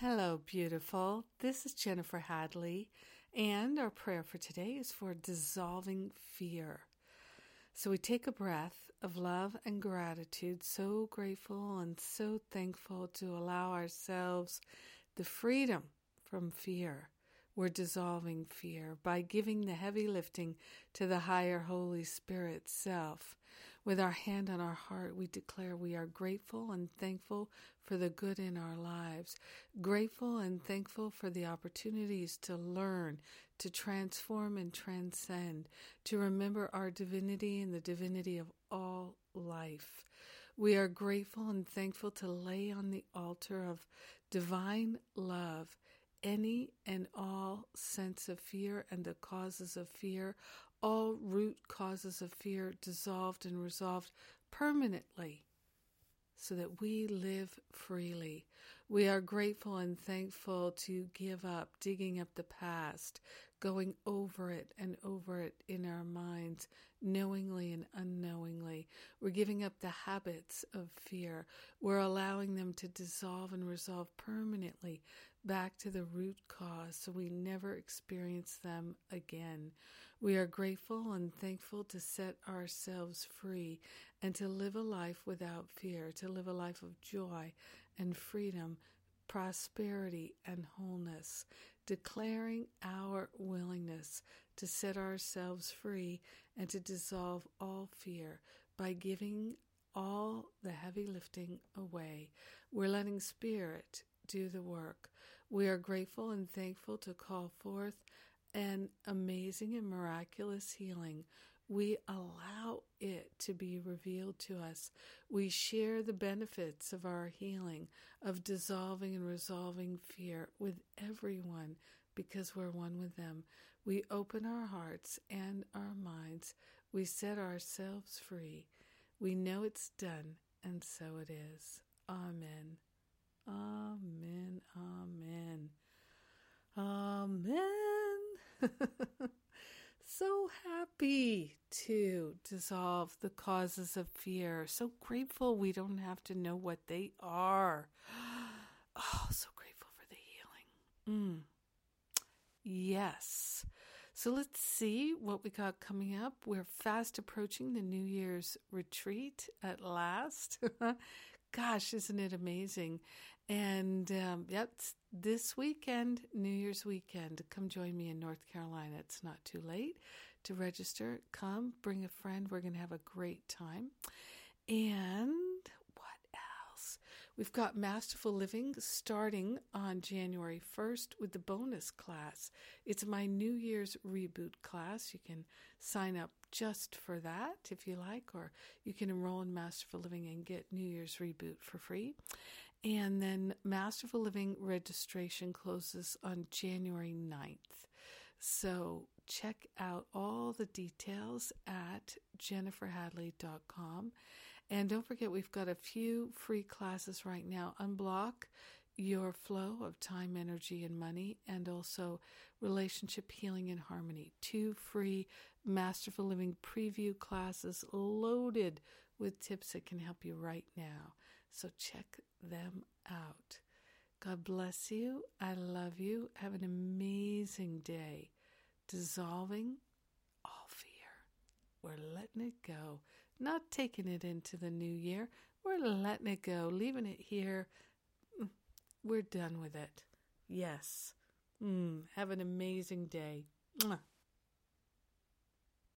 Hello, beautiful. This is Jennifer Hadley, and our prayer for today is for dissolving fear. So we take a breath of love and gratitude, so grateful and so thankful to allow ourselves the freedom from fear. We're dissolving fear by giving the heavy lifting to the higher Holy Spirit self. With our hand on our heart, we declare we are grateful and thankful for the good in our lives, grateful and thankful for the opportunities to learn, to transform and transcend, to remember our divinity and the divinity of all life. We are grateful and thankful to lay on the altar of divine love any and all sense of fear and the causes of fear, all root causes of fear dissolved and resolved permanently so that we live freely. We are grateful and thankful to give up digging up the past, going over it and over it in our minds, knowingly and unknowingly. We're giving up the habits of fear. We're allowing them to dissolve and resolve permanently back to the root cause so we never experience them again. We are grateful and thankful to set ourselves free and to live a life without fear, to live a life of joy and freedom, prosperity and wholeness, declaring our willingness to set ourselves free and to dissolve all fear by giving all the heavy lifting away. We're letting Spirit do the work. We are grateful and thankful to call forth an amazing and miraculous healing we allow it to be revealed to us. We share the benefits of our healing, of dissolving and resolving fear with everyone because we're one with them. We open our hearts and our minds. We set ourselves free. We know it's done, and so it is. Amen. Amen. Amen. Amen. so happy to dissolve the causes of fear. So grateful we don't have to know what they are. Oh, so grateful for the healing. Mm. Yes. So let's see what we got coming up. We're fast approaching the New Year's retreat at last. Gosh, isn't it amazing? And um, yep, this weekend, New Year's weekend, come join me in North Carolina. It's not too late to register. Come, bring a friend. We're going to have a great time. And? We've got Masterful Living starting on January 1st with the bonus class. It's my New Year's reboot class. You can sign up just for that if you like, or you can enroll in Masterful Living and get New Year's Reboot for free. And then Masterful Living registration closes on January 9th. So check out all the details at jenniferhadley.com. And don't forget, we've got a few free classes right now. Unblock your flow of time, energy, and money, and also relationship healing and harmony. Two free Masterful Living preview classes loaded with tips that can help you right now. So check them out. God bless you. I love you. Have an amazing day. Dissolving all fear. We're letting it go, not taking it into the new year. We're letting it go, leaving it here we're done with it. Yes. Mm, have an amazing day.